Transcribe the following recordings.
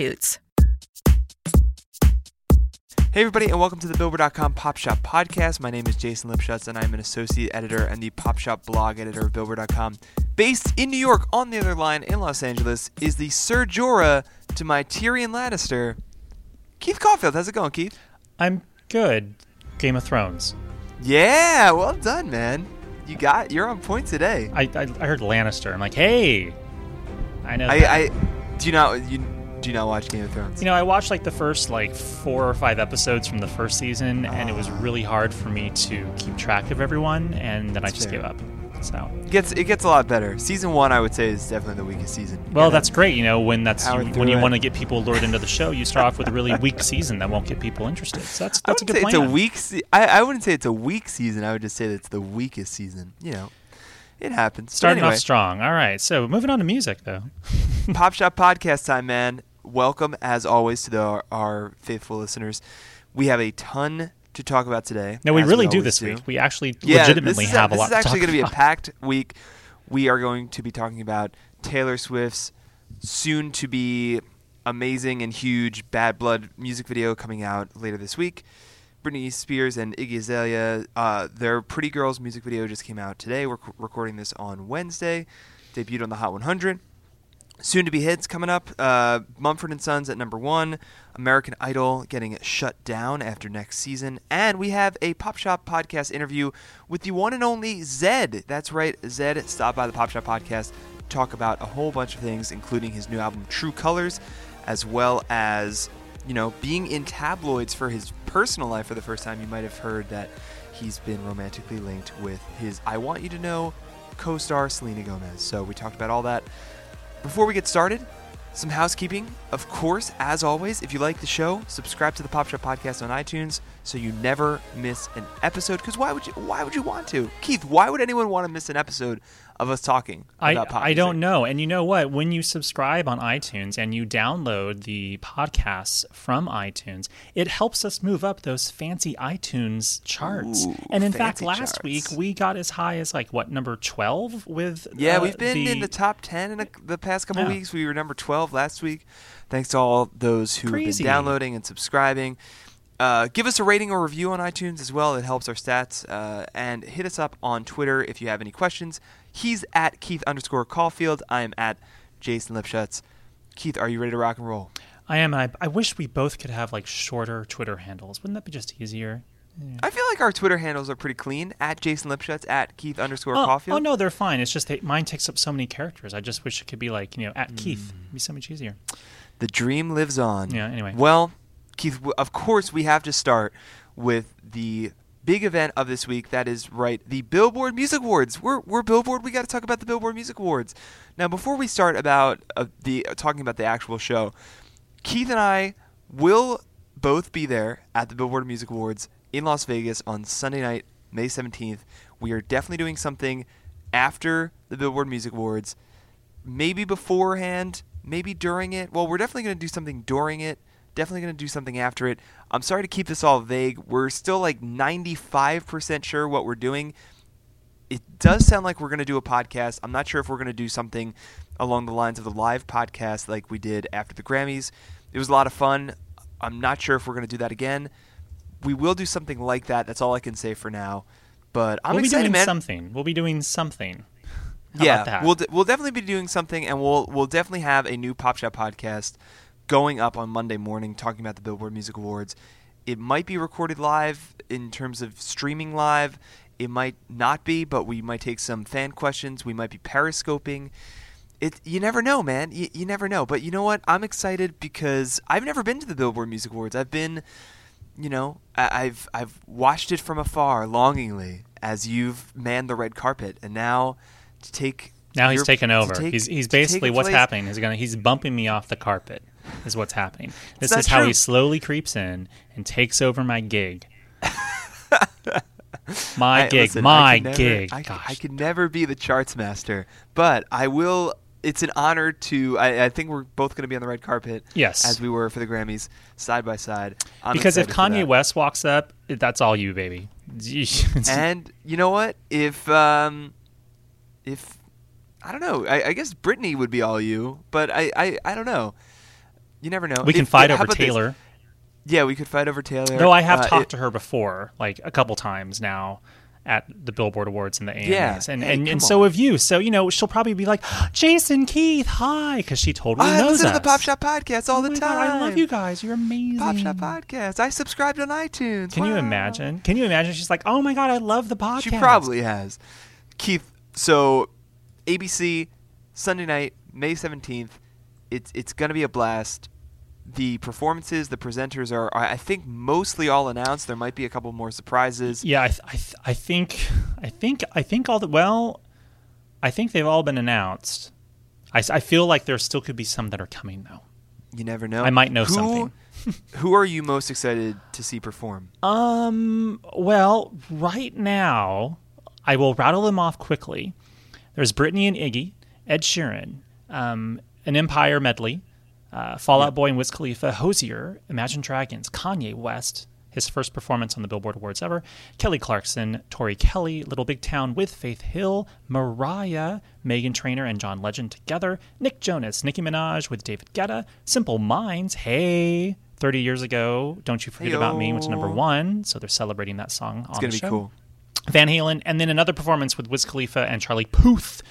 substitutes. Hey, everybody, and welcome to the Billboard.com Pop Shop Podcast. My name is Jason Lipschutz, and I'm an associate editor and the Pop Shop blog editor of Billboard.com. Based in New York, on the other line in Los Angeles, is the Ser Jorah to my Tyrion Lannister, Keith Caulfield. How's it going, Keith? I'm good. Game of Thrones. Yeah, well done, man. You got you're on point today. I I, I heard Lannister. I'm like, hey, I know. I, that. I do you not you do you not watch Game of Thrones? you know, I watched like the first like four or five episodes from the first season, and it was ah. really hard for me to keep track of everyone, and then I just fair. gave up. So, It gets it gets a lot better. Season one, I would say, is definitely the weakest season. Well, that's great. You know, when that's you, when you it. want to get people lured into the show, you start off with a really weak season that won't get people interested. So that's that's a good plan. it's a weak. Se- I, I wouldn't say it's a weak season. I would just say that it's the weakest season. You know, it happens. Starting anyway, off strong. All right. So moving on to music though. Pop Shop Podcast time, man. Welcome as always to the, our, our faithful listeners. We have a ton to talk about today. No, we really do always this week. We actually Yeah, legitimately is have a, this lot This is actually going to be a packed week. We are going to be talking about Taylor Swift's soon to be amazing and huge Bad Blood music video coming out later this week. Britney Spears and Iggy Azalea, uh, their Pretty Girls music video just came out today. We're c- recording this on Wednesday. Debuted on the Hot 100. Soon to be hits coming up. Uh, Mumford and Sons at number one. American Idol getting shut down after next season. And we have a Pop Shop podcast interview with the one and only Zedd. That's right, Zedd Stop by the Pop Shop podcast talk about a whole bunch of things, including his new album True Colors, as well as you know being in tabloids for his personal life for the first time. You might have heard that he's been romantically linked with his I Want You to Know co-star Selena Gomez. So we talked about all that. Before we get started, some housekeeping. Of course, as always, if you like the show, subscribe to the Pop Shop Podcast on iTunes so you never miss an episode. Because why would you? Why would you want to, Keith? Why would anyone want to miss an episode of us talking I, I don't know. And you know what? When you subscribe on iTunes and you download the podcasts from iTunes, it helps us move up those fancy iTunes charts. Ooh, and in fact, last charts. week we got as high as like what number twelve with Yeah, uh, we've been in the top ten in a, the past couple Yeah. weeks. We were number twelve last week. Thanks to all those who Crazy. have been downloading and subscribing. Uh, give us a rating or review on iTunes as well. It helps our stats. Uh, and hit us up on Twitter if you have any questions. He's at Keith underscore Caulfield. I am at Jason Lipschutz. Keith, are you ready to rock and roll? I am. I, I wish we both could have like shorter Twitter handles. Wouldn't that be just easier? I feel like our Twitter handles are pretty clean. At Jason Lipschutz, at Keith underscore Oh, Caulfield. oh no, they're fine. It's just that mine takes up so many characters. I just wish it could be like you know at Keith. It'd be so much easier. The dream lives on. Yeah, anyway. Well, Keith, of course, we have to start with the big event of this week. That is right, the Billboard Music Awards. We're, we're Billboard. We got to talk about the Billboard Music Awards. Now, before we start about uh, the uh, talking about the actual show, Keith and I will both be there at the Billboard Music Awards in Las Vegas on Sunday night, May 17th. We are definitely doing something after the Billboard Music Awards maybe beforehand, maybe during it. Well, we're definitely going to do something during it. Definitely going to do something after it. I'm sorry to keep this all vague. We're still like 95% sure what we're doing. It does sound like we're going to do a podcast. I'm not sure if we're going to do something along the lines of the live podcast like we did after the Grammys. It was a lot of fun. I'm not sure if we're going to do that again. We will do something like that. That's all I can say for now. But I'm we'll excited, be doing man. something. We'll be doing something. How yeah, we'll de- we'll definitely be doing something, and we'll we'll definitely have a new Pop Shop podcast going up on Monday morning, talking about the Billboard Music Awards. It might be recorded live in terms of streaming live. It might not be, but we might take some fan questions. We might be periscoping. It you never know, man. You, you never know. But you know what? I'm excited because I've never been to the Billboard Music Awards. I've been, you know, I, I've I've watched it from afar, longingly, as you've manned the red carpet, and now to take Now he's taken over. take- he's he's basically what's place- happening. He's gonna he's bumping me off the carpet. Is what's happening. This is how true. he slowly creeps in and takes over my gig. my I- gig, listen, my I never- gig. I, Gosh. I could never be the charts master, but I will. It's an honor to. I, I think we're both going to be on the red carpet. Yes. as we were for the Grammys, side by side. I'm because if Kanye. West walks up, that's all you, baby. and you know what? If um, if I don't know, I, I guess Britney would be all you, but I, I, I don't know. You never know. we can If- fight over about this? Taylor. Yeah, we could fight over Taylor. Though I have Uh, talked it- to her before, like a couple times now at the Billboard Awards and the AMAs. Yeah. And, Hey, and, and so have you. So, you know, she'll probably be like, Jason Keith, hi, because she totally I knows listen us. to the Pop Shop podcast all Oh the time. God, I love you guys. You're amazing. Pop Shop podcast. I subscribed on iTunes. Can you imagine? Can you imagine? She's like, oh my God, I love the podcast. She probably has. Keith, so ABC Sunday night, May 17th. It's it's going to be a blast. The performances, the presenters are, I think mostly all announced. There might be a couple more surprises. Yeah, I, th- I, th- I think, I think, I think all the well, I think they've all been announced. I, I feel like there still could be some that are coming though. You never know. I might know who, something. who are you most excited to see perform? Um, well, right now, I will rattle them off quickly. There's Britney and Iggy, Ed Sheeran, um, an Empire medley, uh, Fall Out Boy and Wiz Khalifa, Hozier, Imagine Dragons, Kanye West, his first performance on the Billboard Awards ever, Kelly Clarkson, Tori Kelly, Little Big Town with Faith Hill, Mariah, Meghan Trainor and John Legend together, Nick Jonas, Nicki Minaj with David Guetta, Simple Minds, hey, 30 years ago, Don't You Forget About Me was number one, so they're celebrating that song It's on going the to be show. cool. Van Halen, and then another performance with Wiz Khalifa and Charlie Puth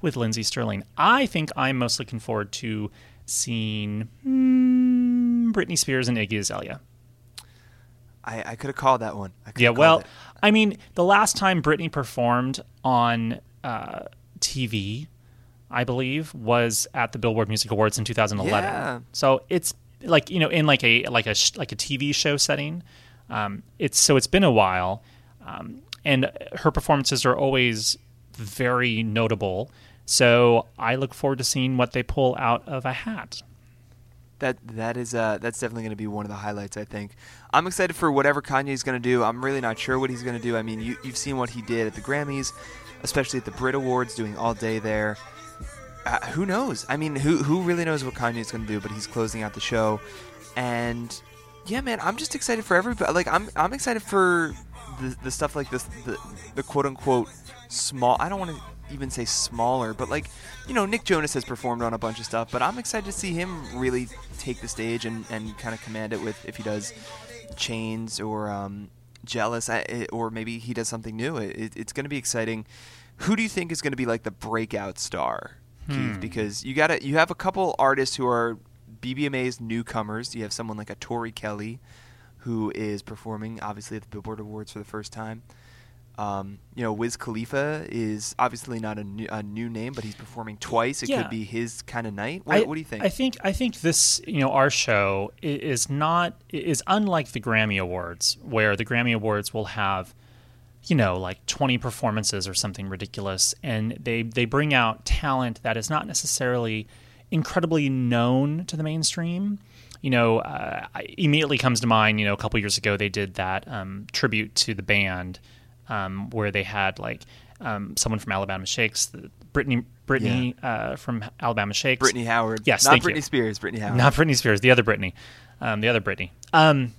with Lindsey Stirling. I think I'm most looking forward to seeing mm, Britney Spears and Iggy Azalea. I, I could have called that one. I Yeah, well, it. I mean, the last time Britney performed on uh, TV, I believe, was at the Billboard Music Awards in 2011. Yeah. So it's like you know, in like a like a like a TV show setting. Um, it's so it's been a while, um, and her performances are always very notable. So I look forward to seeing what they pull out of a hat. That that is uh that's definitely going to be one of the highlights. I think. I'm excited for whatever Kanye's going to do. I'm really not sure what he's going to do. I mean, you you've seen what he did at the Grammys, especially at the Brit Awards, doing all day there. Uh, who knows? I mean, who who really knows what Kanye's going to do? But he's closing out the show, and yeah, man, I'm just excited for everybody. Like, I'm I'm excited for the the stuff like this, the the quote unquote small. I don't want to even say smaller, but like, you know, Nick Jonas has performed on a bunch of stuff, but I'm excited to see him really take the stage and and kind of command it with if he does chains or um, jealous, or maybe he does something new. It, it, it's going to be exciting. Who do you think is going to be like the breakout star, Keith? Because you got you have a couple artists who are BBMA's newcomers. You have someone like a Tori Kelly, who is performing obviously at the Billboard Awards for the first time. Um, you know, Wiz Khalifa is obviously not a new, a new name, but he's performing twice. It Yeah. could be his kind of night. What, I, what do you think? I think I think this, you know, our show is not is unlike the Grammy Awards, where the Grammy Awards will have, you know, like twenty performances or something ridiculous, and they they bring out talent that is not necessarily incredibly known to the mainstream. You know, uh, immediately comes to mind. You know, a couple years ago they did that um, tribute to the band, um, where they had like um, someone from Alabama Shakes, Brittany Brittany uh, from Alabama Shakes, Brittany Howard. Yes, not Britney you. Spears. Brittany Howard. not Britney Spears, the other Brittany. um, the other Brittany. um,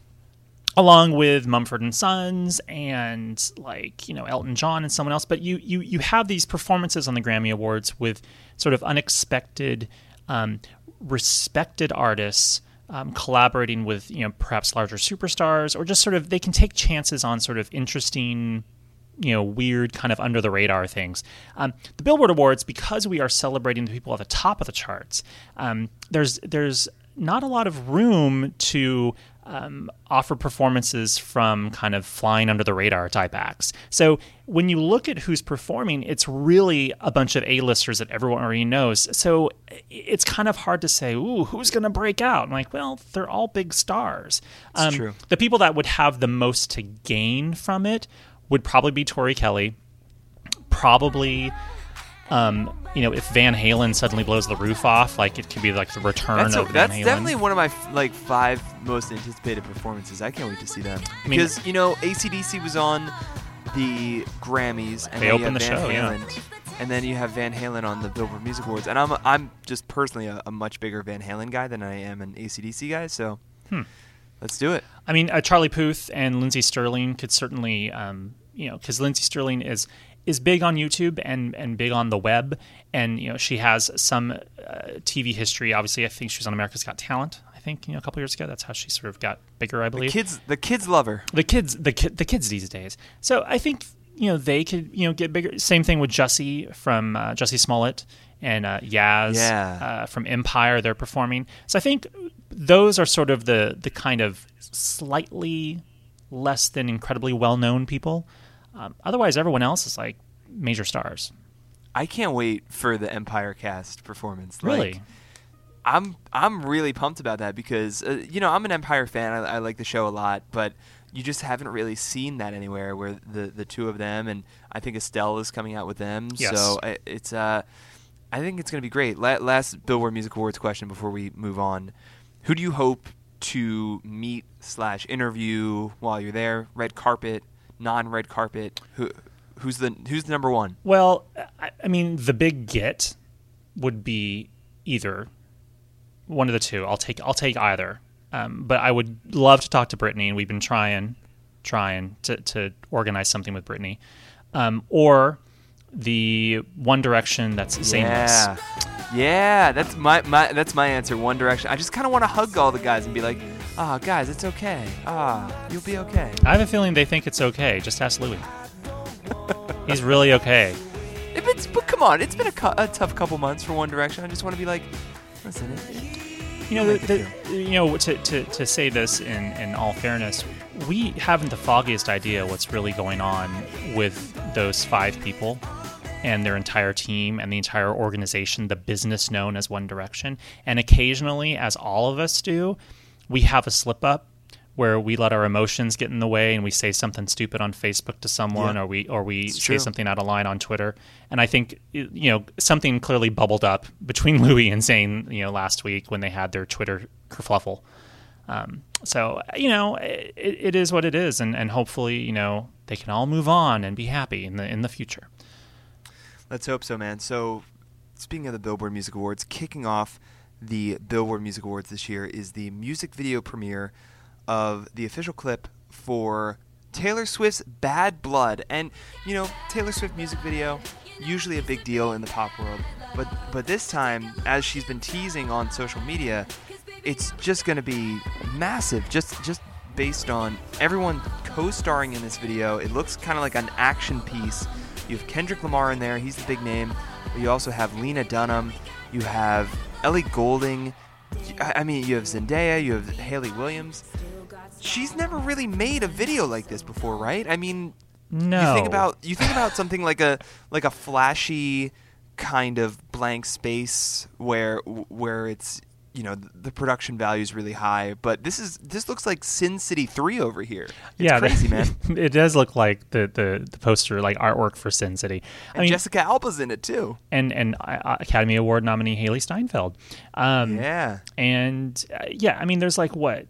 along with Mumford and Sons and like you know Elton John and someone else. But you you you have these performances on the Grammy Awards with sort of unexpected, um, respected artists. Um, collaborating with you know perhaps larger superstars or just sort of they can take chances on sort of interesting you know weird kind of under the radar things. Um, the billboard awards because we are celebrating the people at the top of the charts um, there's there's not a lot of room to um, offer performances from kind of flying under the radar type acts. So when you look at who's performing it's really a bunch of a-listers that everyone already knows. So it's kind of hard to say ooh who's going to break out? I'm like well they're all big stars. Um, true. the people that would have the most to gain from it would probably be Tori Kelly, probably Um, you know, if Van Halen suddenly blows the roof off, like it could be like the return That's, a, of Van that's Halen. definitely one of my f- like five most anticipated performances. I can't wait to see them I mean- because you know ACDC was on the Grammys and They then you opened have the Van show, yeah. Halen, and then you have Van Halen on the Billboard Music Awards, and I'm I'm just personally a, a much bigger Van Halen guy than I am an ACDC guy. So Hmm. let's do it. I mean, uh, Charlie Puth and Lindsey Stirling could certainly, um, you know, because Lindsey Stirling is is big on YouTube and and big on the web, and you know she has some uh, TV history. Obviously, I think she was on America's Got Talent. I think you know a couple years ago. That's how she sort of got bigger. I The believe kids the kids love her. the kids the ki- the kids these days. So I think you know they could you know get bigger. Same thing with Jussie from uh, Jussie Smollett and uh, Yaz Yeah. uh, from Empire. They're performing. So I think those are sort of the the kind of slightly less than incredibly well known people. Um, otherwise, everyone else is like major stars. I can't wait for the Empire cast performance. Really. Like, I'm I'm really pumped about that because uh, you know I'm an Empire fan. I, I like the show a lot, but you just haven't really seen that anywhere. Where the the two of them and I think Estelle is coming out with them. Yes. So I, it's uh, I think it's going to be great. La- last Billboard Music Awards question before we move on: Who do you hope to meet slash interview while you're there? Red carpet, non red carpet. Who who's the who's the number one? Well, I, I mean, the big get would be either one of the two. I'll take I'll take either. Um, but I would love to talk to Brittany, and we've been trying trying to to organize something with Brittany, um, or the One Direction that's. Yeah, yeah. That's my, my that's my answer. One Direction. I just kind of want to hug all the guys and be like, "Ah, guys, it's okay. Ah, you'll be okay." I have a feeling they think it's okay. Just ask Louis. He's really okay. If it's but come on, it's been a, cu- a tough couple months for One Direction. I just want to be like, listen, it, You know, the, the, you know, to, to, to say this in, in all fairness, we haven't the foggiest idea what's really going on with those five people and their entire team and the entire organization, the business known as One Direction. And occasionally, as all of us do, we have a slip up where we let our emotions get in the way and we say something stupid on Facebook to someone Yeah. or we or we It's say true. something out of line on Twitter. And I think you know something clearly bubbled up between Louis and Zayn, you know, last week when they had their Twitter kerfluffle. Um, so you know, it, it is what it is, and, and hopefully you know they can all move on and be happy in the in the future. Let's hope so, man. So, speaking of the Billboard Music Awards, kicking off the Billboard Music Awards this year is the music video premiere of the official clip for Taylor Swift's Bad Blood. And, you know, Taylor Swift music video, usually a big deal in the pop world. But but this time, as she's been teasing on social media, it's just going to be massive. Just just based on everyone co-starring in this video. It looks kind of like an action piece. You have Kendrick Lamar in there; he's the big name. But you also have Lena Dunham. You have Ellie Goulding. I I mean, you have Zendaya. You have Hayley Williams. She's never really made a video like this before, right? I mean, No, you think about you think about something like a like a flashy kind of blank space where where it's you know the production value is really high but this is this looks like sin city 3 over here it's yeah, crazy man it does look like the, the the poster like artwork for Sin City. I and mean, jessica alba's in it too and and uh, Academy Award nominee Hailee Steinfeld. Um, yeah And uh, yeah, I mean, there's like what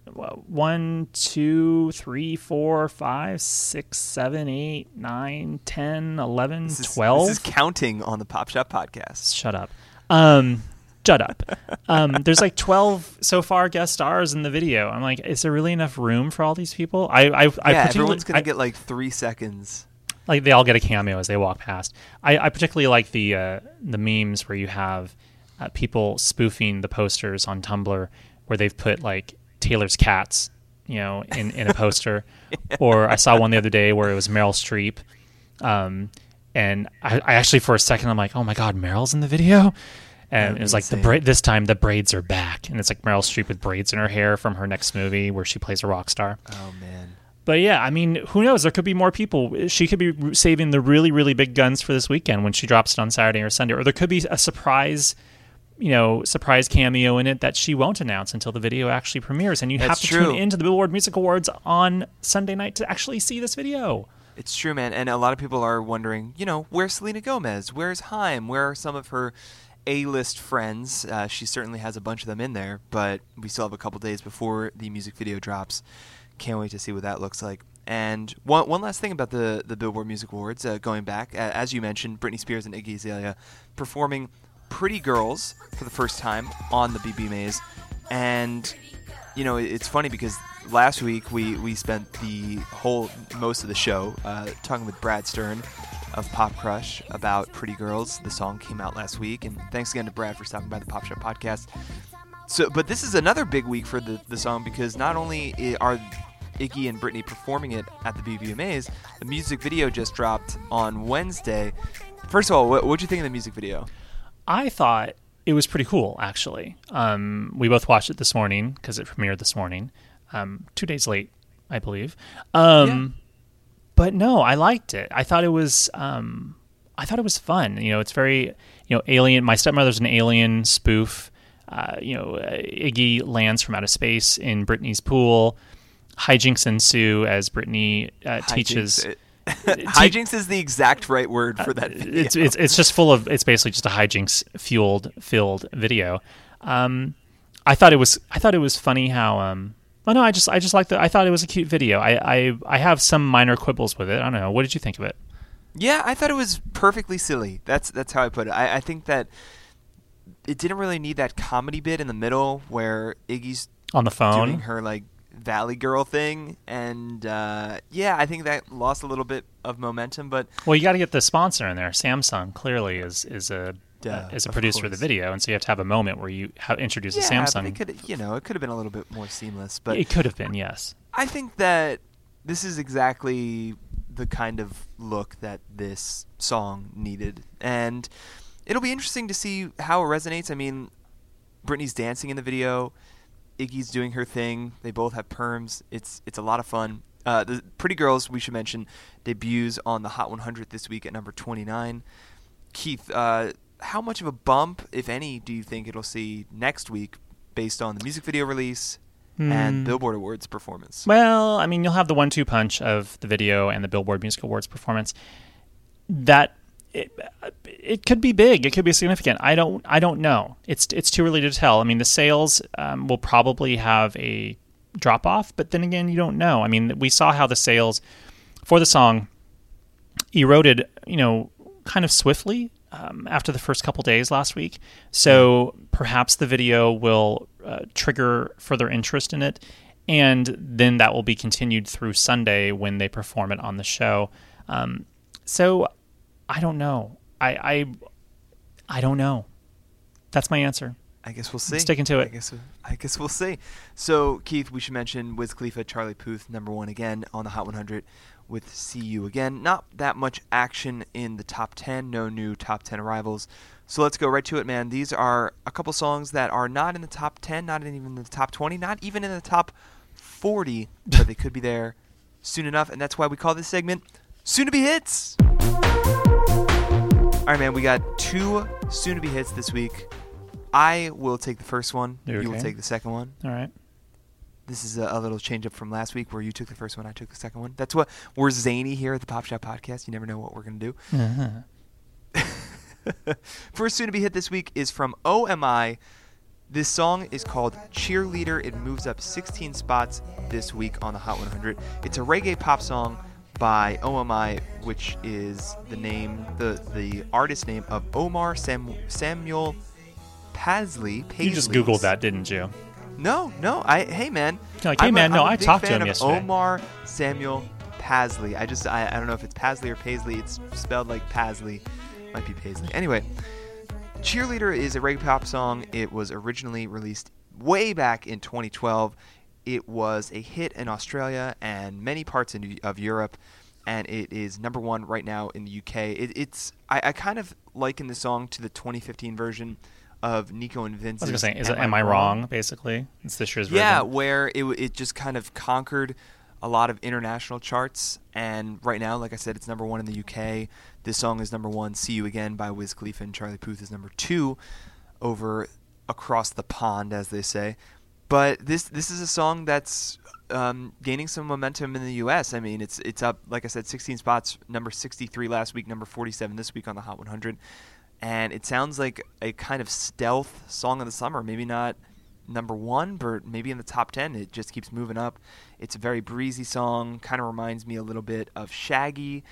one, two, three, four, five, six, seven, eight, nine, ten, eleven, this is, twelve. this is counting on the pop shop podcast Shut up. Um, shut up. Um, there's like 12 so far guest stars in the video. I'm like, is there really enough room for all these people? I, I, I yeah particularly- everyone's gonna I- get like three seconds like they all get a cameo as they walk past. I, I particularly like the uh, the memes where you have uh, people spoofing the posters on Tumblr where they've put like Taylor's cats, you know, in, in a poster. Or I saw one the other day where it was Meryl Streep. Um, and I, I actually for a second I'm like, oh my god, Meryl's in the video. And it was like the bra- this time the braids are back, and it's like Meryl Streep with braids in her hair from her next movie where she plays a rock star. oh man But yeah, I mean, who knows? There could be more people. She could be saving the really, really big guns for this weekend when she drops it on Saturday or Sunday, or there could be a surprise, you know, surprise cameo in it that she won't announce until the video actually premieres, and you have to true. tune into the Billboard Music Awards on Sunday night to actually see this video. It's true, man. And a lot of people are wondering, you know, where's Selena Gomez? Where's Haim? Where are some of her A-list friends? Uh, she certainly has a bunch of them in there, but we still have a couple days before the music video drops. Can't wait to see what that looks like. And one, one last thing about the, the Billboard Music Awards, uh, going back, as you mentioned, Britney Spears and Iggy Azalea performing Pretty Girls for the first time on the BBMAs. And, you know, it's funny because last week we, we spent the whole, most of the show uh, talking with Brad Stern of Pop Crush about Pretty Girls. The song came out last week. And thanks again to Brad for stopping by the Pop Shop podcast. So, but this is another big week for the, the song because not only are Iggy and Britney performing it at the BBMAs. The music video just dropped on Wednesday. First of all, what would you think of the music video? I thought it was pretty cool, actually. Um, we both watched it this morning because it premiered this morning, um, two days late, I believe. Um, yeah. But no, I liked it. I thought it was. Um, I thought it was fun. You know, it's very, you know, alien. My stepmother's an alien spoof. Uh, you know, uh, Iggy lands from outer space in Brittany's pool hijinks ensue as Brittany uh, teaches. hijinks is the exact right word for that. Video. It's, it's it's just full of. It's basically just a hijinks fueled filled video. Um, I thought it was I thought it was funny how. Um, oh no, I just I just liked the. I thought it was a cute video. I, I I have some minor quibbles with it. I don't know. What did you think of it? Yeah, I thought it was perfectly silly. That's that's how I put it. I, I think that it didn't really need that comedy bit in the middle where Iggy's on the phone doing her like Valley Girl thing, and uh, yeah, I think that lost a little bit of momentum. But well, you got to get the sponsor in there. Samsung clearly is is a Duh, uh, is a producer for the video, and so you have to have a moment where you ha- introduce yeah, a Samsung. It could, you know, it could have been a little bit more seamless, but it could have been. Yes, I think that this is exactly the kind of look that this song needed, and it'll be interesting to see how it resonates. I mean, Britney's dancing in the video. Iggy's doing her thing. They both have perms. It's it's a lot of fun. Uh, the Pretty Girls, we should mention, debuts on the Hot 100 this week at number 29. Keith, uh, how much of a bump, if any, do you think it'll see next week based on the music video release mm. and hmm. Billboard Awards performance? Well, I mean, you'll have the one two punch of the video and the Billboard Music Awards performance. That it, it could be big. It could be significant. I don't. I don't know. It's it's too early to tell. I mean, the sales um, will probably have a drop off, but then again, you don't know. I mean, we saw how the sales for the song eroded. You know, kind of swiftly um, after the first couple days last week. So perhaps the video will uh, trigger further interest in it, and then that will be continued through Sunday when they perform it on the show. Um, so I don't know. I I I don't know. That's my answer. I guess we'll see. I'm sticking to it. I guess I guess we'll see. So Keith, we should mention Wiz Khalifa, Charlie Puth, number one again on the Hot 100 with "See You Again." Not that much action in the top 10. No new top 10 arrivals. So let's go right to it, man. These are a couple songs that are not in the top 10, not even in the top 20, not even in the top 40, but they could be there soon enough, and that's why we call this segment "Soon to Be Hits." All right, man. We got two soon-to-be hits this week. I will take the first one. Okay. You will take the second one. All right. This is a, a, little change up from last week where you took the first one, I took the second one. That's what we're zany here at the Pop Shop Podcast. You never know what we're gonna do. Uh-huh. First soon to be hit this week is from OMI. This song is called Cheerleader. It moves up 16 spots this week on the Hot 100. It's a reggae pop song by OMI, which is the name, the the artist name of Omar Sam, Samuel Pasley. You just googled that, didn't you? No, no. I hey man. Like, hey I'm man, a, no, I talked to him yesterday. Omar Samuel Pasley. I just I, I don't know if it's Pasley or Paisley. It's spelled like Pasley. Might be Paisley. Anyway, Cheerleader is a reggae pop song. It was originally released way back in 2012. It was a hit in Australia and many parts in, of Europe, and it is number one right now in the UK. It, it's I, I, kind of liken the song to the 2015 version of Nico and Vinz. I was gonna say, is Am, it, Am I wrong? wrong? Basically, it's this year's version. Yeah, where it it just kind of conquered a lot of international charts, and right now, like I said, it's number one in the UK. This song is number one. "See You Again" by Wiz Khalifa and Charlie Puth is number two over across the pond, as they say. But this this is a song that's um, gaining some momentum in the U.S. I mean, it's it's up, like I said, 16 spots, number 63 last week, number 47 this week on the Hot 100, and it sounds like a kind of stealth song of the summer. Maybe not number one, but maybe in the top 10. It just keeps moving up. It's a very breezy song. Kind of reminds me a little bit of Shaggy,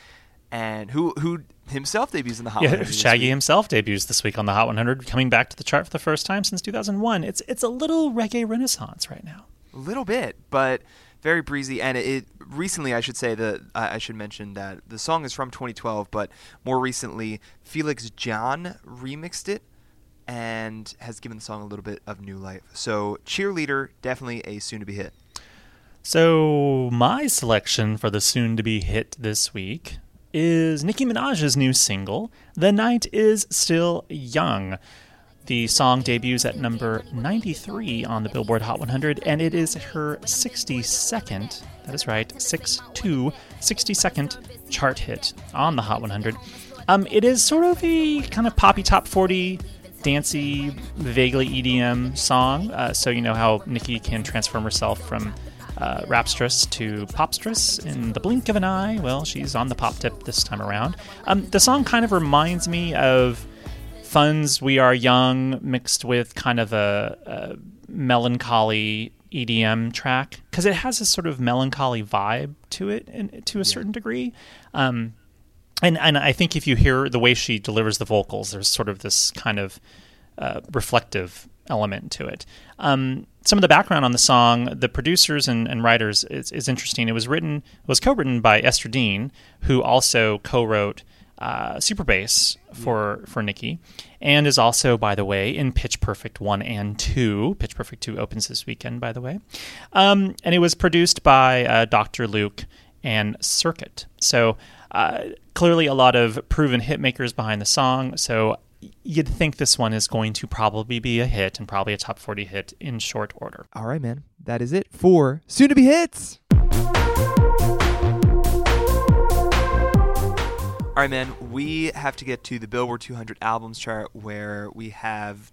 and who who himself debuts in the Hot Yeah, 100. Shaggy himself debuts this week on the Hot 100, coming back to the chart for the first time since 2001. It's it's a little reggae renaissance right now. A little bit, but very breezy. And it, it recently, I should say that I should mention that the song is from 2012, but more recently, Felix Jaehn remixed it and has given the song a little bit of new life. So, cheerleader, definitely a soon-to-be hit. So my selection for the soon-to-be hit this week is Nicki Minaj's new single, "The Night Is Still Young." The song debuts at number 93 on the Billboard Hot 100, and it is her 62nd, that is right, 6-2, 62nd chart hit on the Hot 100. Um, it is sort of a kind of poppy top 40, dancey, vaguely EDM song. Uh, so you know how Nicki can transform herself from uh, rapstress to popstress in the blink of an eye. Well, she's on the pop tip this time around. Um, the song kind of reminds me of Fun's "We Are Young" mixed with kind of a, a melancholy EDM track because it has a sort of melancholy vibe to it, in, to a certain degree. Um, and and I think if you hear the way she delivers the vocals, there's sort of this kind of uh, reflective element to it. Um, some of the background on the song, the producers and, and writers is, is interesting. It was written, was co-written by Esther Dean, who also co-wrote uh, Super Bass for for Nicki, and is also, by the way, in Pitch Perfect one and two. Pitch Perfect two opens this weekend, by the way, um, and it was produced by uh, Dr. Luke and Cirkut. So uh, clearly, a lot of proven hit makers behind the song. So you'd think this one is going to probably be a hit and probably a top 40 hit in short order. All right, man. That is it for soon-to-be hits. All right, man. We have to get to the Billboard 200 albums chart where we have,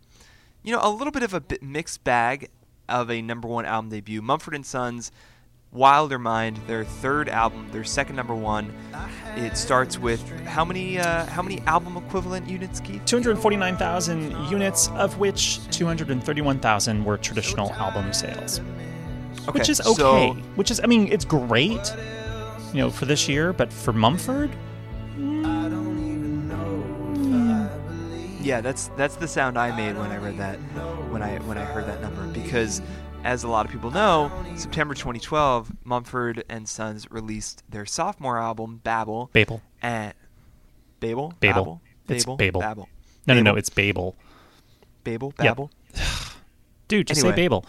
you know, a little bit of a bit mixed bag of a number one album debut. Mumford and Sons, Wilder Mind, their third album, their second number one. It starts with how many uh, how many album equivalent units, Keith? 249,000 units, of which 231,000 were traditional album sales. Okay, which is so- okay. which is, I mean, it's great, you know, for this year, but for Mumford, Yeah, that's that's the sound I made when I read that when I when I heard that number because as a lot of people know, September 2012, Mumford and Sons released their sophomore album Babel Babel. and Babel Babel. It's Babel Babel. Babel No, no, no, it's Babel. Babel Yep. Babel. Dude, just Anyway. say Babel.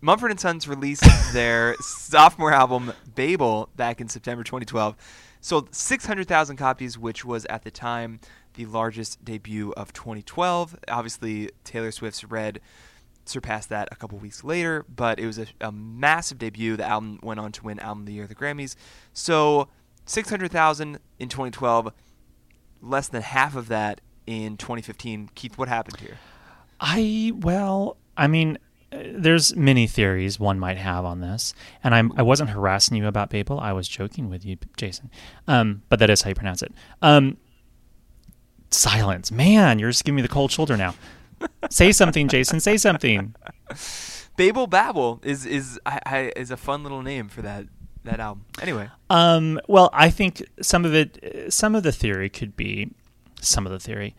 Mumford and Sons released their sophomore album Babel back in September 2012. Sold 600,000 copies, which was at the time the largest debut of 2012. Obviously, Taylor Swift's Red surpassed that a couple weeks later, but it was a, a massive debut. The album went on to win Album of the Year at the Grammys. So 600,000 in 2012, less than half of that in 2015. Keith, what happened here? I well, I mean, uh, there's many theories one might have on this, and I'm I wasn't harassing you about Babel. I was joking with you, Jason. Um, but that is how you pronounce it. Um, silence, man. You're just giving me the cold shoulder now. say something, Jason. Say something. Babel Babel is is I, I, is a fun little name for that that album. Anyway, Um, well, I think some of it, some of the theory could be, some of the theory.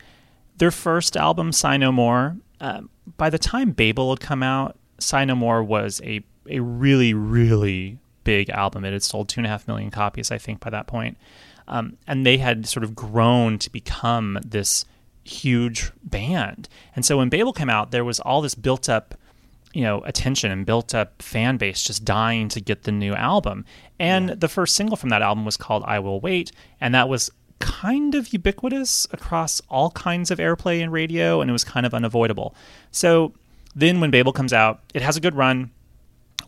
Their first album, Sigh No More, um, by the time Babel had come out, Sigh No More was a, a really, really big album. It had sold two and a half million copies, I think, by that point. Um, and they had sort of grown to become this huge band. And so when Babel came out, there was all this built up you know attention and built up fan base just dying to get the new album. And the first single from that album was called i will wait and that was kind of ubiquitous across all kinds of airplay and radio and it was kind of unavoidable. So then when babel comes out it has a good run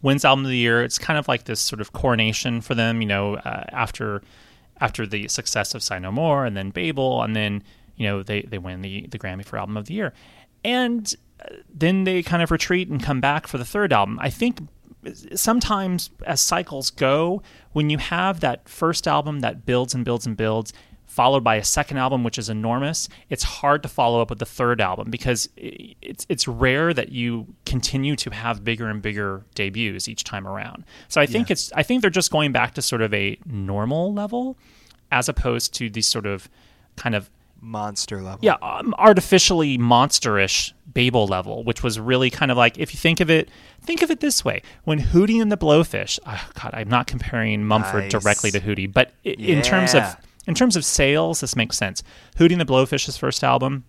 wins album of the year. It's kind of like this sort of coronation for them you know uh, after after the success of Sigh No More and then Babel and then you know they they win the the Grammy for album of the year. And uh, then they kind of retreat and come back for the third album. I think sometimes as cycles go, when you have that first album that builds and builds and builds, followed by a second album which is enormous, it's hard to follow up with the third album because it's it's rare that you continue to have bigger and bigger debuts each time around. So I think Yeah. it's I think they're just going back to sort of a normal level as opposed to these sort of kind of Monster level. yeah, um, artificially monsterish Babel level, which was really kind of like if you think of it, think of it this way: when Hootie and the Blowfish. Oh God, I'm not comparing Mumford Nice. directly to Hootie, but i in terms of Yeah. In terms of sales, this makes sense. Hootie and the Blowfish's first album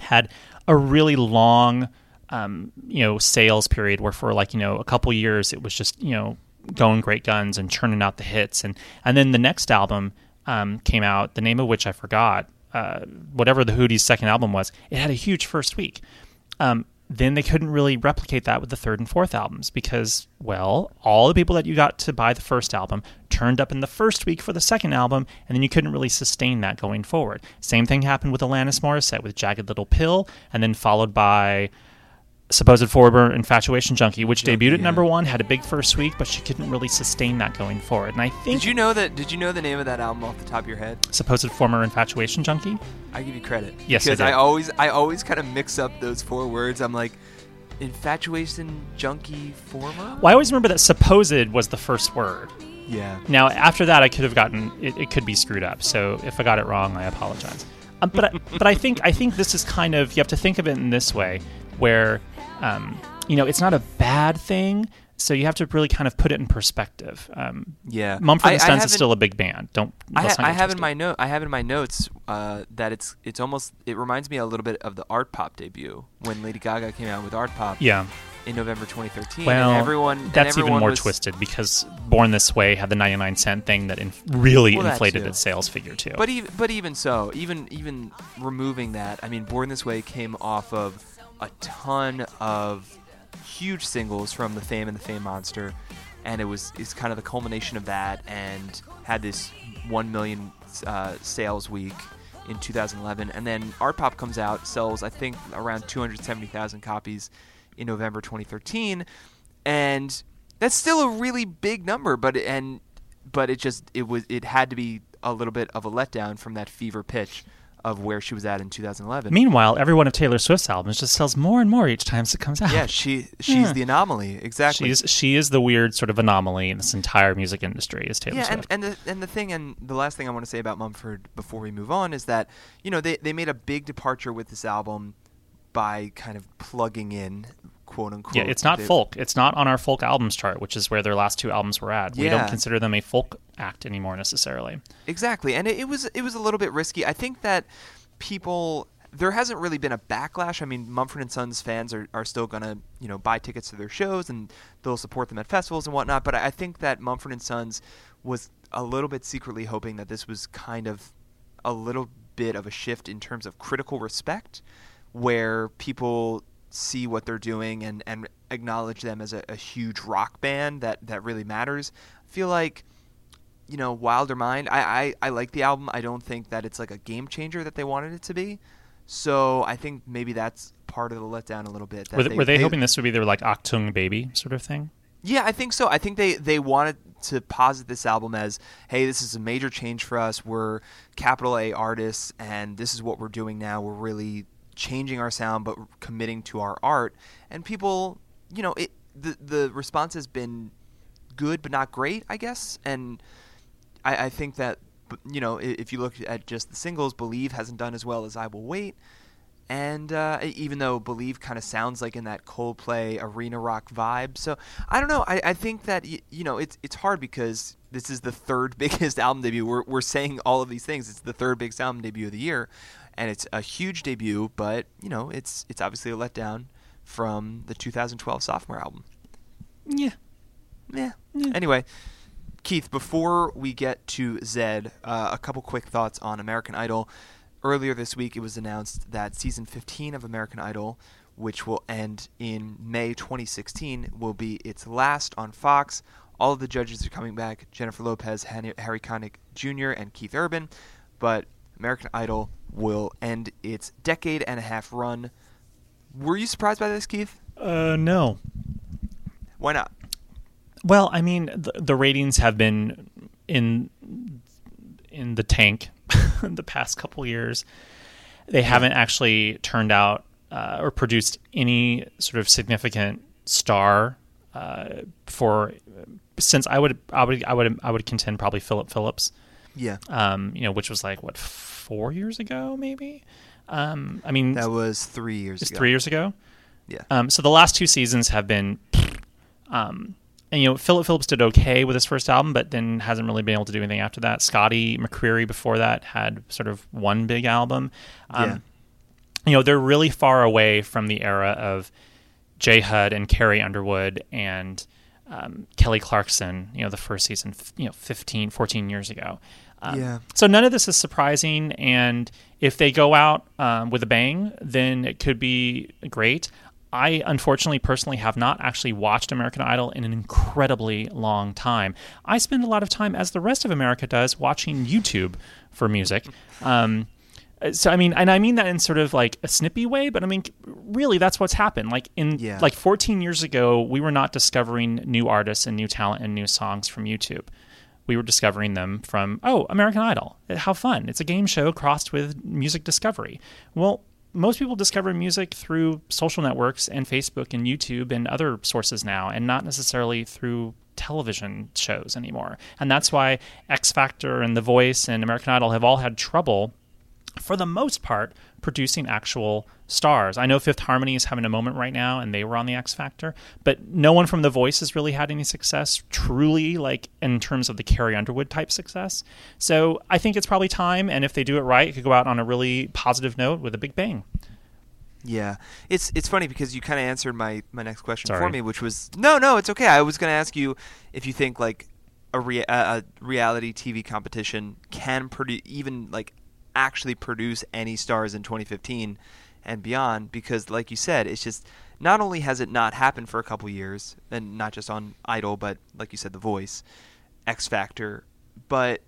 had a really long, um, you know, sales period where for like you know a couple years it was just you know going great guns and churning out the hits, and and then the next album um, came out, the name of which I forgot, uh, whatever the Hootie's second album was. It had a huge first week. Um, then they couldn't really replicate that with the third and fourth albums because, well, all the people that you got to buy the first album turned up in the first week for the second album, and then you couldn't really sustain that going forward. Same thing happened with Alanis Morissette with Jagged Little Pill, and then followed by Supposed Forward Infatuation Junkie, which debuted at yeah. number one, had a big first week, but she couldn't really sustain that going forward. And I think Did you know that? Did you know the name of that album off the top of your head? Supposed Former Infatuation Junkie? I give you credit. Yes, I because I, did. always, I always kind of mix up those four words. I'm like, infatuation junkie former. Well, I always remember that supposed was the first word. Yeah. Now, after that, I could have gotten it, it could be screwed up. So if I got it wrong, I apologize. Um, but I, but I think I think this is kind of you have to think of it in this way, where um, you know it's not a bad thing. So you have to really kind of put it in perspective. Um, Yeah. Mumford and Sons is still a big band. Don't. I, I have in my note. I have in my notes uh, that it's it's almost it reminds me a little bit of the Art Pop debut when Lady Gaga came out with Art Pop Yeah. in November 2013. Well, and everyone that's even more was- twisted because Born This Way had the 99 cent thing that inf- really Well, inflated too. its sales figure too. But even but even so, even even removing that, I mean, Born This Way came off of a ton of huge singles from the Fame and the Fame Monster, and it was it's kind of the culmination of that, and had this one million uh, sales week in 2011, and then Art Pop comes out, sells I think around 270,000 copies in November 2013, and that's still a really big number, but and but it just it was it had to be a little bit of a letdown from that fever pitch of where she was at in 2011. Meanwhile, every one of Taylor Swift's albums just sells more and more each time it comes out. yeah, she she's Yeah. the anomaly exactly. She's she is the weird sort of anomaly in this entire music industry. Is Taylor yeah, Swift? and, and the and the thing and the last thing I want to say about Mumford before we move on is that you know they they made a big departure with this album by kind of plugging in quote unquote. yeah, it's not the- folk. It's not on our folk albums chart, which is where their last two albums were at. We don't consider them a folk act anymore necessarily. Exactly, and it, it was it was a little bit risky. I think that people there hasn't really been a backlash. I mean, Mumford and Sons fans are, are still gonna you know buy tickets to their shows and they'll support them at festivals and whatnot. But I I think that Mumford and Sons was a little bit secretly hoping that this was kind of a little bit of a shift in terms of critical respect, where people see what they're doing and, and acknowledge them as a, a huge rock band that, that really matters. I feel like you know, Wilder Mind. I, I, I like the album. I don't think that it's like a game changer that they wanted it to be. So I think maybe that's part of the letdown a little bit. that Were, they, were they, hoping this would be their like Achtung Baby sort of thing? Yeah, I think so. I think they, they wanted to posit this album as, hey, this is a major change for us. We're capital A artists, and this is what we're doing now. We're really changing our sound, but committing to our art. And people, you know, it the the response has been good, but not great, I guess. And I, I think that, you know, if you look at just the singles, Believe hasn't done as well as I Will Wait. And uh, even though Believe kind of sounds like in that Coldplay arena rock vibe, so I don't know. I, I think that y- you know it's it's hard because this is the third biggest album debut. We're we're saying all of these things. It's the third biggest album debut of the year, and it's a huge debut. But you know it's it's obviously a letdown from the 2012 sophomore album. Yeah. Yeah. Anyway, Keith, before we get to Zedd, uh, a couple quick thoughts on American Idol. Earlier this week, it was announced that season 15 of American Idol, which will end in May 2016, will be its last on Fox. All of the judges are coming back Jennifer Lopez, Harry Connick Jr., and Keith Urban. But American Idol will end its decade and a half run. Were you surprised by this, Keith? Uh, no. Why not? Well, I mean, the, the ratings have been in in the tank the past couple years. They haven't actually turned out uh, or produced any sort of significant star uh, for since I would I would I would I would contend probably Philip Phillips. Yeah. Um, you know, which was like what four years ago, maybe. Um, I mean, That was three years it's ago. three years ago. Yeah. Um, so the last two seasons have been, um, and you know, Philip Phillips did okay with his first album, but then hasn't really been able to do anything after that. Scotty McCreery before that had sort of one big album. Um, Yeah. You know, they're really far away from the era of J-Hud and Carrie Underwood and um, Kelly Clarkson. You know, the first season, f- you know, 15, 14 years ago. Um, Yeah. So none of this is surprising, and if they go out um, with a bang, then it could be great. I unfortunately personally have not actually watched American Idol in an incredibly long time. I spend a lot of time, as the rest of America does, watching YouTube for music. Um, so I mean, and I mean that in sort of like a snippy way, but I mean, really, that's what's happened. Like in Yeah. like 14 years ago, we were not discovering new artists and new talent and new songs from YouTube we were discovering them from oh american idol. How fun. It's a game show crossed with music discovery. Well most people discover music through social networks and facebook and youtube and other sources now and not necessarily through television shows anymore. And that's why x factor and the voice and american idol have all had trouble for the most part, producing actual stars. I know Fifth Harmony is having a moment right now, and they were on the X Factor, but no one from The Voice has really had any success, truly, like in terms of the Carrie Underwood type success. So I think it's probably time, and if they do it right, it could go out on a really positive note with a big bang. Yeah, it's it's funny because you kind of answered my my next question for me, which was no, no, it's okay. I was going to ask you if you think like a, rea- a reality TV competition can produce even like actually produce any stars in 2015 and beyond because like you said it's just not only has it not happened for a couple years and not just on idol but like you said the voice x factor but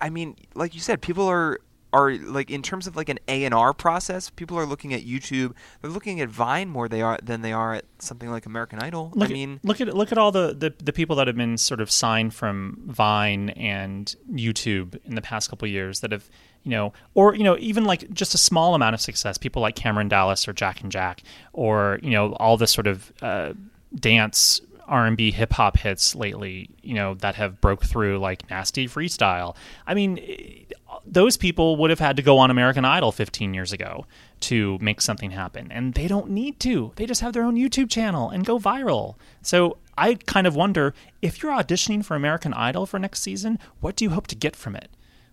I mean, like you said, people are are like in terms of like an A and R process. People are looking at YouTube. They're looking at Vine more they are than they are at something like American Idol. Look I at, mean, look at look at all the, the the people that have been sort of signed from Vine and YouTube in the past couple of years that have you know, or you know, even like just a small amount of success. People like Cameron Dallas or Jack and Jack, or you know, all the sort of uh, dance R and B hip hop hits lately. You know, that have broke through like Nasty Freestyle. I mean, eh, those people would have had to go on American Idol 15 years ago to make something happen, and they don't need to. They just have their own YouTube channel and go viral. So I kind of wonder if you're auditioning for American Idol for next season, what do you hope to get from it?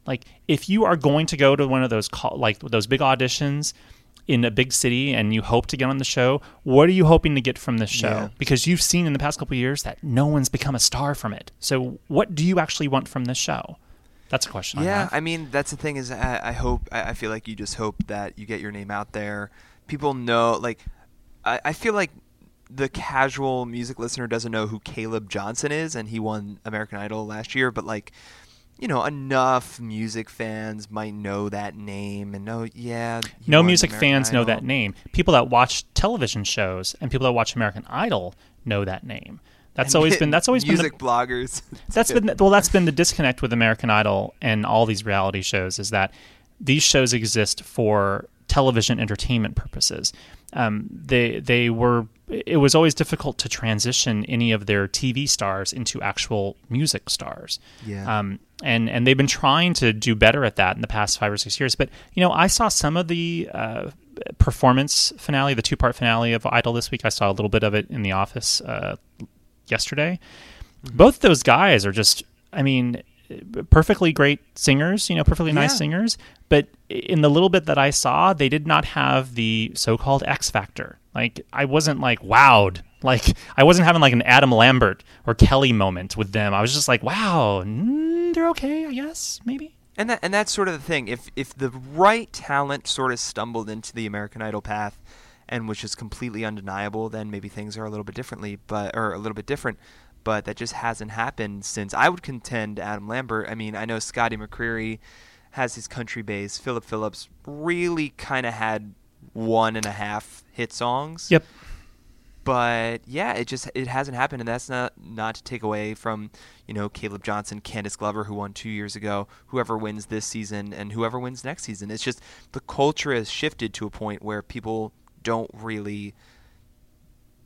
Like if you are going to go to one of those call, like those big auditions in a big city and you hope to get on the show, what are you hoping to get from this show? Yeah. Because you've seen in the past couple of years that no one's become a star from it. So what do you actually want from this show? That's a question. I yeah, have. I mean that's the thing is I, I hope I, I feel like you just hope that you get your name out there. People know like I, I feel like the casual music listener doesn't know who Caleb Johnson is, and he won American Idol last year. But like, you know, enough music fans might know that name and know, yeah. no music American fans know that name. People that watch television shows and people that watch American Idol know that name. That's And always been that's always music been the, bloggers. that's been well that's been the disconnect with American Idol and all these reality shows is that these shows exist for television entertainment purposes. Um, they they were it was always difficult to transition any of their TV stars into actual music stars. Yeah. Um, and and they've been trying to do better at that in the past five or six years. But you know, I saw some of the uh, performance finale, the two part finale of Idol this week. I saw a little bit of it in the office uh, yesterday. Both those guys are just, I mean, perfectly great singers. You know, perfectly nice Yeah. singers. But in the little bit that I saw, they did not have the so called X factor. Like I wasn't like wowed. Like I wasn't having like an Adam Lambert or Kelly moment with them. I was just like, wow, mm, they're okay, I guess, maybe. And that and that's sort of the thing. If if the right talent sort of stumbled into the American Idol path and which is completely undeniable, then maybe things are a little bit differently, but or a little bit different. But that just hasn't happened since I would contend Adam Lambert. I mean, I know Scotty McCreery has his country base. Philip Phillips really kind of had one and a half hit songs. Yep. but yeah, it just it hasn't happened, and that's not not to take away from you know Caleb Johnson, Candice Glover, who won two years ago, whoever wins this season, and whoever wins next season. It's just the culture has shifted to a point where people don't really,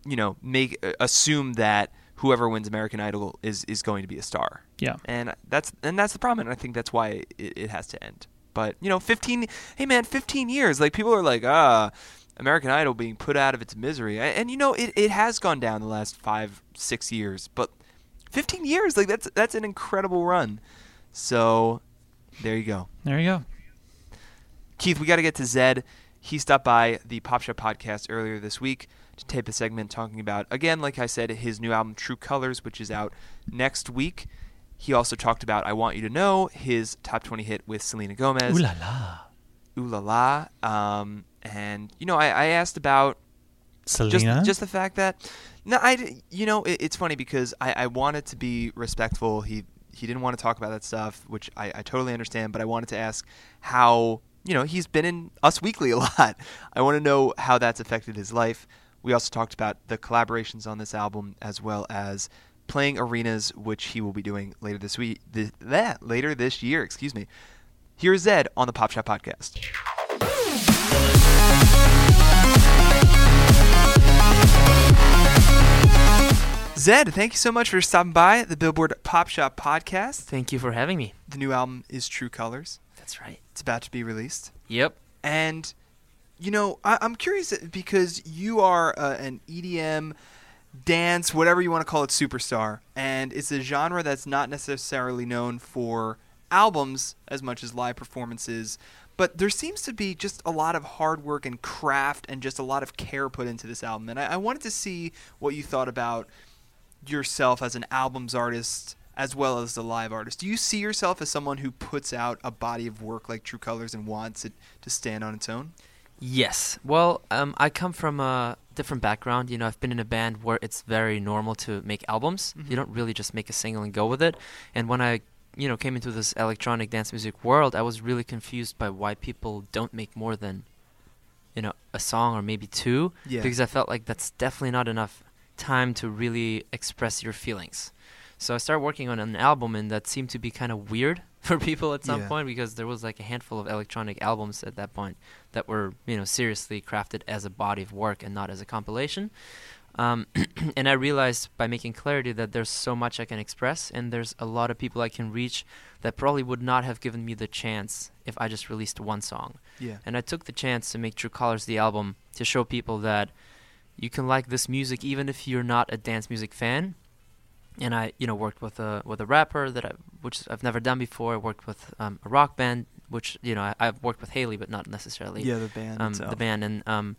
you know, make assume that whoever wins American Idol is is going to be a star. Yeah. and that's and that's the problem, and I think that's why it, it has to end. But you know, 15. Hey man, 15 years. Like people are like, ah, American Idol being put out of its misery, and, and you know, it, it has gone down the last five six years, but 15 years, like that's that's an incredible run. So there you go. There you go. Keith, we got to get to Zedd. He stopped by the Pop Shop podcast earlier this week to tape a segment talking about, again, like I said, his new album True Colors, which is out next week. He also talked about I Want You to Know, his top 20 hit with Selena Gomez. Ooh la la. Ooh La La. Um, and, you know, I, I asked about Selena. just just the fact that no i you know it, it's funny because I, I wanted to be respectful he he didn't want to talk about that stuff which I, I totally understand but i wanted to ask how you know he's been in us weekly a lot i want to know how that's affected his life we also talked about the collaborations on this album as well as playing arenas which he will be doing later this week th- that later this year excuse me here's zedd on the pop shop podcast Zedd, thank you so much for stopping by the Billboard Pop Shop podcast. Thank you for having me. The new album is True Colors. That's right. It's about to be released. Yep. And, you know, I- I'm curious because you are uh, an EDM, dance, whatever you want to call it, superstar. And it's a genre that's not necessarily known for albums as much as live performances. But there seems to be just a lot of hard work and craft and just a lot of care put into this album. And I, I wanted to see what you thought about yourself as an albums artist as well as a live artist. Do you see yourself as someone who puts out a body of work like True Colors and wants it to stand on its own? Yes. Well, um, I come from a different background. You know, I've been in a band where it's very normal to make albums. Mhm. You don't really just make a single and go with it. And when I, you know, came into this electronic dance music world, I was really confused by why people don't make more than, you know, a song or maybe two. Yeah. Because I felt like that's definitely not enough time to really express your feelings. So I started working on an album, and that seemed to be kind of weird for people at some Yeah. point because there was like a handful of electronic albums at that point that were, you know, seriously crafted as a body of work and not as a compilation. Um, and I realized by making clarity that there's so much I can express, and there's a lot of people I can reach that probably would not have given me the chance if I just released one song. Yeah. And I took the chance to make True Colors the album to show people that you can like this music even if you're not a dance music fan. And I, you know, worked with a with a rapper that I, which I've never done before. I worked with um, a rock band, which you know I, I've worked with Hayley, but not necessarily Yeah, the band um, the band. And um,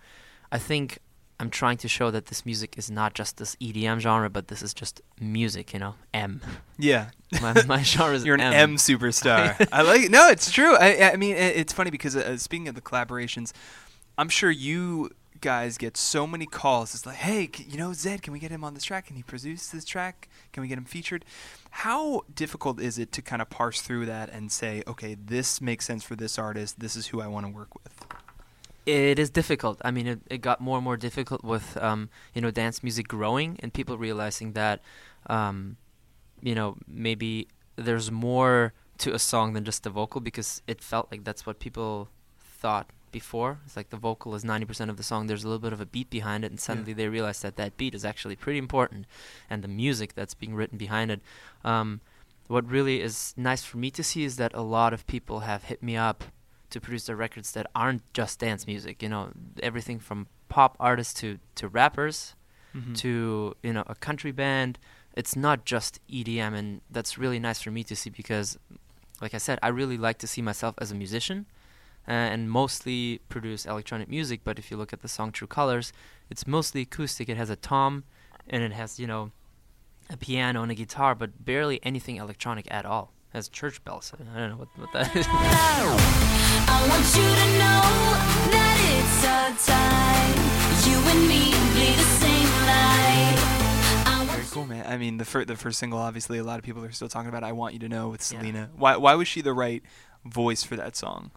I think I'm trying to show that this music is not just this EDM genre, but this is just music. You know, M. Yeah. My, my genre is You're an M, superstar. I like it. No, it's true. I, I mean, it's funny because uh, speaking of the collaborations, I'm sure you guys get so many calls. It's like, hey, you know, Zedd, can we get him on this track? Can he produce this track? Can we get him featured? How difficult is it to kind of parse through that and say, okay, this makes sense for this artist. This is who I want to work with. It is difficult. I mean, it, it got more and more difficult with um, you know dance music growing and people realizing that um, you know maybe there's more to a song than just the vocal because it felt like that's what people thought before. It's like the vocal is 90% of the song. There's a little bit of a beat behind it, and suddenly they realize that that beat is actually pretty important, and the music that's being written behind it. Um, what really is nice for me to see is that a lot of people have hit me up to produce their records that aren't just dance music. You know, everything from pop artists to to rappers Mhm. to you know a country band. It's not just EDM, and that's really nice for me to see because, like I said, I really like to see myself as a musician, Uh, and mostly produce electronic music. But if you look at the song True Colors, it's mostly acoustic. It has a tom, and it has you know a piano and a guitar, but barely anything electronic at all. It has church bells. I don't know what, what that is. I want you to know that it's our time. You and me bleed the same light. I Very cool, man. I mean, the fir- the first single, obviously, a lot of people are still talking about. I want you to know with Yeah. Selena. Why why was she the right voice for that song?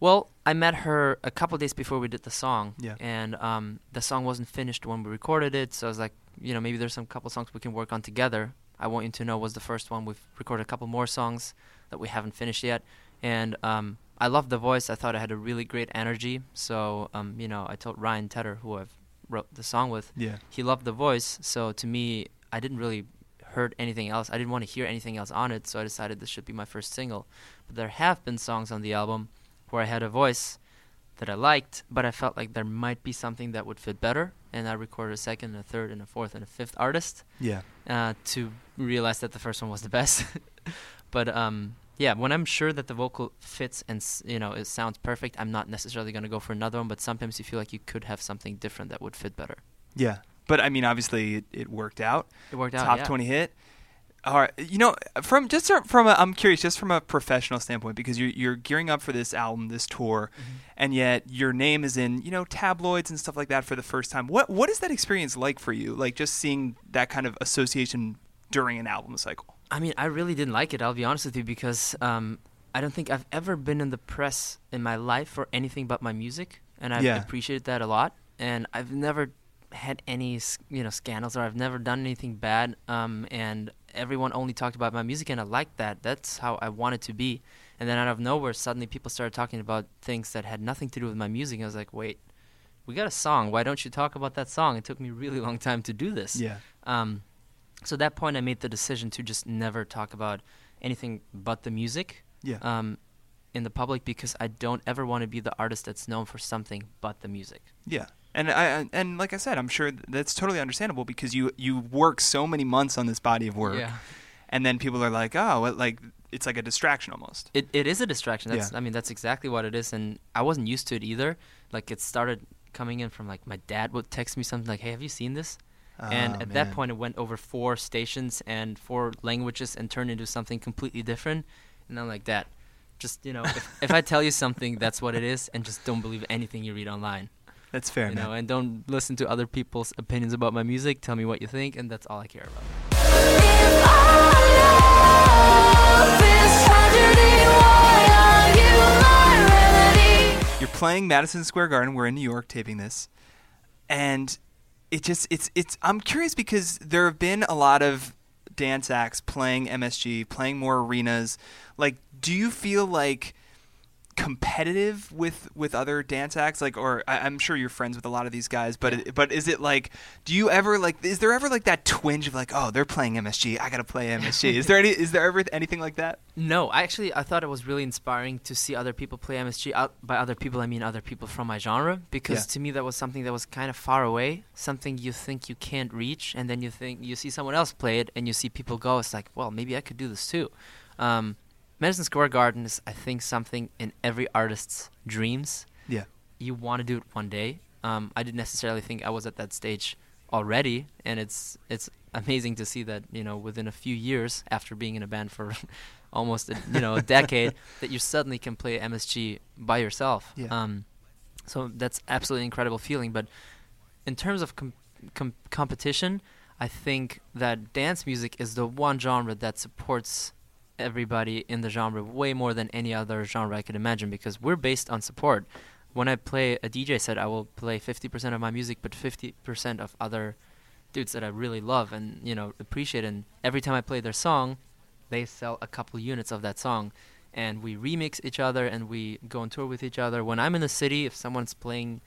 Well, I met her a couple days before we did the song, Yeah. and um, the song wasn't finished when we recorded it. So I was like, you know, maybe there's some couple songs we can work on together. I want you to know was the first one. We've recorded a couple more songs that we haven't finished yet, and um, I loved the voice. I thought it had a really great energy. So um, you know, I told Ryan Tedder, who I've wrote the song with, Yeah. he loved the voice. So to me, I didn't really heard anything else. I didn't want to hear anything else on it. So I decided this should be my first single. But there have been songs on the album where I had a voice that I liked, but I felt like there might be something that would fit better. And I recorded a second, and a third, and a fourth, and a fifth artist Yeah. uh, to realize that the first one was the best. but um, yeah, when I'm sure that the vocal fits and s- you know it sounds perfect, I'm not necessarily going to go for another one. But sometimes you feel like you could have something different that would fit better. Yeah. But I mean, obviously, it, it worked out. It worked out. Top yeah. 20 hit. All right. You know, from just from a, I'm curious, just from a professional standpoint, because you're, you're gearing up for this album, this tour, Mm-hmm. and yet your name is in, you know, tabloids and stuff like that for the first time. What What is that experience like for you? Like just seeing that kind of association during an album cycle? I mean, I really didn't like it. I'll be honest with you because um, I don't think I've ever been in the press in my life for anything but my music, and I've Yeah. appreciated that a lot. And I've never had any, you know, scandals or I've never done anything bad. Um, and everyone only talked about my music, and I liked that. That's how I wanted to be. And then out of nowhere, suddenly people started talking about things that had nothing to do with my music. I was like, wait, we got a song. Why don't you talk about that song? It took me a really long time to do this. Yeah. Um, so at that point, I made the decision to just never talk about anything but the music Yeah. um, in the public because I don't ever want to be the artist that's known for something but the music. Yeah. And I and like I said, I'm sure that's totally understandable because you you work so many months on this body of work, and then people are like, oh, well, like it's like a distraction almost. It it is a distraction. That's Yeah. I mean that's exactly what it is, and I wasn't used to it either. Like it started coming in from like my dad would text me something like, "Hey, have you seen this?" and Oh, at that point, it went over four stations and four languages and turned into something completely different. And I'm like, "Dad, just you know, if, if I tell you something, that's what it is, and just don't believe anything you read online." That's fair, you man. know, and don't listen to other people's opinions about my music. Tell me what you think, and that's all I care about. You're playing Madison Square Garden. We're in New York taping this, and it just it's it's. I'm curious because there have been a lot of dance acts playing MSG, playing more arenas. Like, do you feel like competitive with with other dance acts like or I, i'm sure you're friends with a lot of these guys but it, but is it like do you ever like is there ever like that twinge of like oh they're playing msg i gotta play msg is there any is there ever anything like that No, actually I thought it was really inspiring to see other people play MSG. Out, by other people, I mean other people from my genre, because Yeah. to me that was something that was kind of far away, something you think you can't reach, and then you think you see someone else play it, and you see people go. It's like, well, maybe I could do this too. Um, Madison Square Garden is, I think, something in every artist's dreams. yeah You want to do it one day. Um, I didn't necessarily think I was at that stage already, and it's it's amazing to see that you know within a few years after being in a band for almost a, you know a decade that you suddenly can play MSG by yourself. Yeah. Um, so that's absolutely incredible feeling. But in terms of com- com- competition, I think that dance music is the one genre that supports everybody in the genre way more than any other genre I could imagine because we're based on support. When I play a DJ set, I will play 50% of my music, but 50% of other dudes that I really love and you know appreciate. And every time I play their song, they sell a couple units of that song, and we remix each other and we go on tour with each other. When I'm in the city, if someone's playing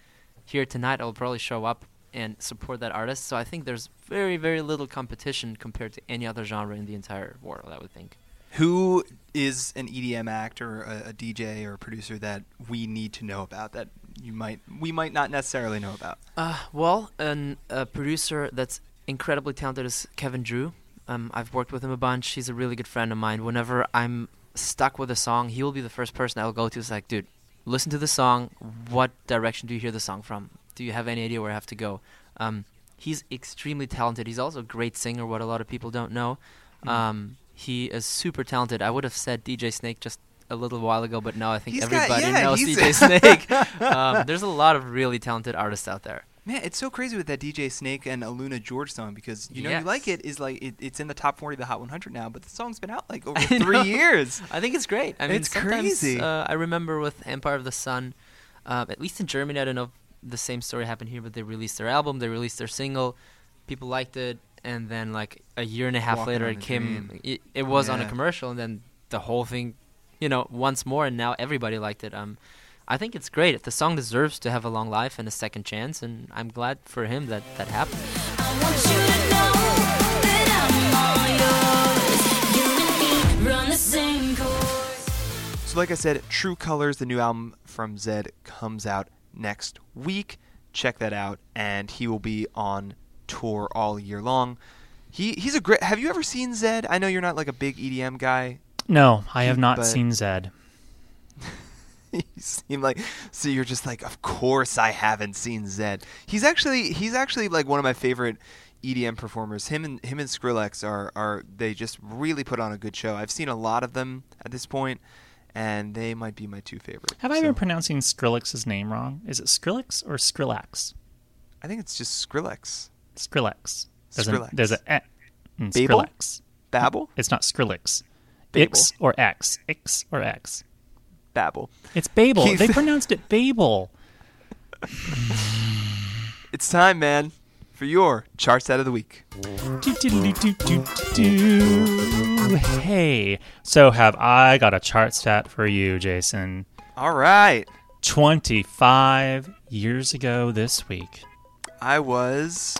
here tonight, I'll probably show up and support that artist. So I think there's very very little competition compared to any other genre in the entire world. I would think. Who is an EDM act or a, a DJ or a producer that we need to know about that you might we might not necessarily know about? Uh, well, an, a producer that's incredibly talented is Kevin Drew. Um, I've worked with him a bunch. He's a really good friend of mine. Whenever I'm stuck with a song, he will be the first person I will go to. It's like, dude, listen to the song. What direction do you hear the song from? Do you have any idea where I have to go? Um, he's extremely talented. He's also a great singer, what a lot of people don't know. Mm. Um, he is super talented. I would have said DJ Snake just a little while ago, but now I think He's got- everybody yeah, knows DJ Snake. um, there's a lot of really talented artists out there. Man, it's so crazy with that DJ Snake and Aluna George song because you know you like it is like it, it's in the top 40 of the Hot 100 now, but the song's been out like over I three know. years. I think it's great. I mean, It's crazy. Uh, I remember with Empire of the Sun, uh, at least in Germany, I don't know if the same story happened here, but they released their album, they released their single, people liked it, and then like a year and a half Walking later, it came. It, it was on a commercial, and then the whole thing, you know, once more, and now everybody liked it. Um, I think it's great. The song deserves to have a long life and a second chance, and I'm glad for him that that happened. I want you to know that I'm all yours. You and me run the same course. So, like I said, True Colors, the new album from Zedd, comes out next week. Check that out, and he will be on tour all year long. He he's a great. Have you ever seen Zedd? I know you're not like a big EDM guy. No, I have not seen Zedd. you seem like so you're just like of course I haven't seen Zedd. He's actually he's actually like one of my favorite EDM performers. Him and him and Skrillex are are they just really put on a good show. I've seen a lot of them at this point and they might be my two favorite. Have I So, been pronouncing Skrillex's name wrong? Is it Skrillex or Skrillax? I think it's just Skrillex. Skrillex. There's Skrillex. A, there's a eh in Babel? Skrillex. Babel? It's not Skrillex. Babel. X or X. X or X. Babel. It's Babel. Keith- They pronounced it Babel. It's time, man, for your charts out of the week. Hey, so have I got a chart stat for you, Jason? All right. 25 years ago this week. I was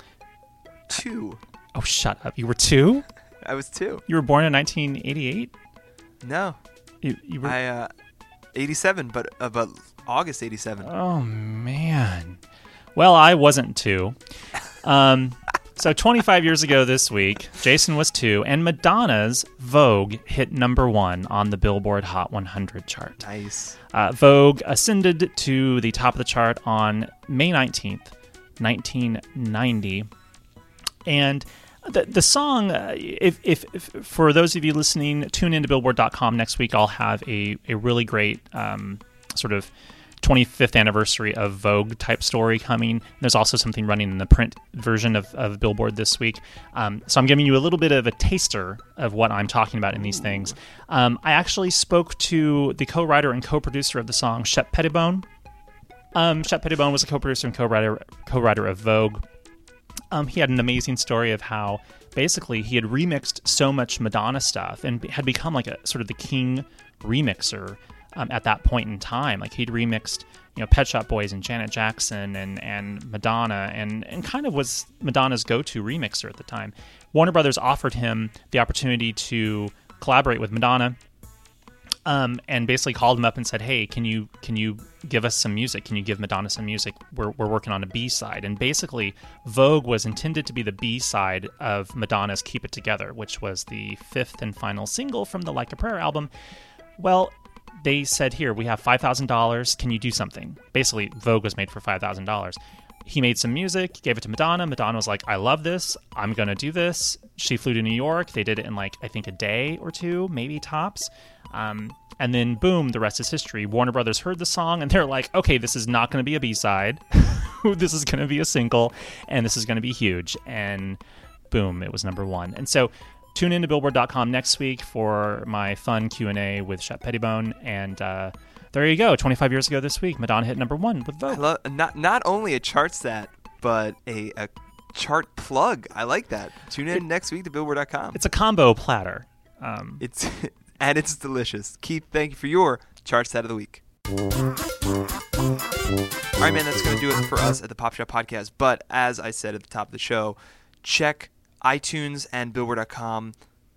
2. Oh, shut up. You were two? I was 2. You were born in 1988? No. You, you were. I uh 87, but uh, but August 87. Oh man. Well, I wasn't two. Um, so 25 years ago this week, Jason was two, and Madonna's Vogue hit number one on the Billboard Hot 100 chart. Nice. Uh, Vogue ascended to the top of the chart on May 19th, 1990. And the, the song, uh, if, if, if for those of you listening, tune into billboard.com next week. I'll have a, a really great um, sort of 25th anniversary of Vogue type story coming. There's also something running in the print version of, of Billboard this week. Um, so I'm giving you a little bit of a taster of what I'm talking about in these things. Um, I actually spoke to the co writer and co producer of the song, Shep Pettibone. Um, Shep Pettibone was a co producer and co writer co writer of Vogue. Um, he had an amazing story of how basically he had remixed so much Madonna stuff and had become like a sort of the king remixer um, at that point in time. Like he'd remixed, you know, Pet Shop Boys and Janet Jackson and and Madonna and and kind of was Madonna's go-to remixer at the time. Warner Brothers offered him the opportunity to collaborate with Madonna um, and basically called him up and said, "Hey, can you can you give us some music? Can you give Madonna some music? We're, we're working on a B side." And basically, Vogue was intended to be the B side of Madonna's "Keep It Together," which was the fifth and final single from the Like a Prayer album. Well, they said, "Here, we have five thousand dollars. Can you do something?" Basically, Vogue was made for five thousand dollars. He made some music, gave it to Madonna. Madonna was like, "I love this. I'm gonna do this." She flew to New York. They did it in like I think a day or two, maybe tops. Um, and then boom, the rest is history. Warner Brothers heard the song and they're like, "Okay, this is not going to be a B side. this is going to be a single, and this is going to be huge." And boom, it was number one. And so tune in to billboard.com next week for my fun q&a with shep pettibone and uh, there you go 25 years ago this week madonna hit number one with vogue love not not only a chart stat, but a, a chart plug. I like that. Tune in next week to billboard.com. it's a combo platter um, It's and it's delicious. Keith, thank you for your chart stat of the week. All right, man, that's going to do it for us at the Pop Shop Podcast. But as I said at the top of the show, check iTunes and Billboard.com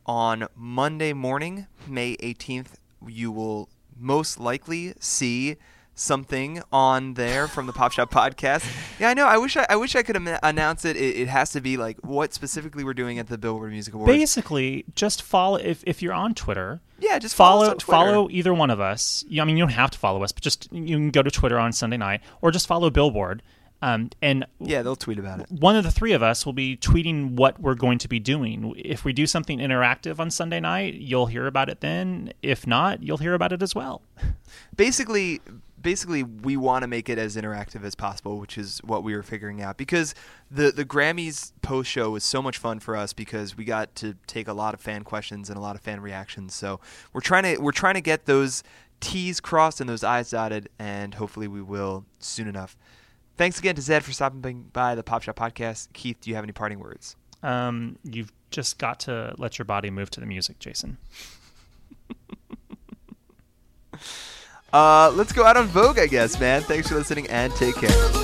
on Monday morning, May 18th. You will most likely see something on there from the Pop Shop Podcast. Yeah, I know. I wish I, I wish I could am- announce it. it. It has to be like what specifically we're doing at the Billboard Music Awards. basically just follow if, if you're on twitter yeah, just follow, follow either one of us i mean you don't have to follow us but just you can go to twitter on sunday night or just follow billboard um, and Yeah, they'll tweet about it. one of the three of us will be tweeting what we're going to be doing. If we do something interactive on Sunday night, you'll hear about it then. If not, you'll hear about it as well. basically basically we want to make it as interactive as possible, which is what we were figuring out because the the Grammys post show was so much fun for us because we got to take a lot of fan questions and a lot of fan reactions. So we're trying to we're trying to get those T's crossed and those I's dotted, and hopefully we will soon enough. Thanks again to Zedd for stopping by the Pop Shop Podcast. Keith, do you have any parting words? Um, you've just got to let your body move to the music, Jason. Uh, let's go out on Vogue, I guess, man. Thanks for listening and take care.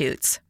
substitutes.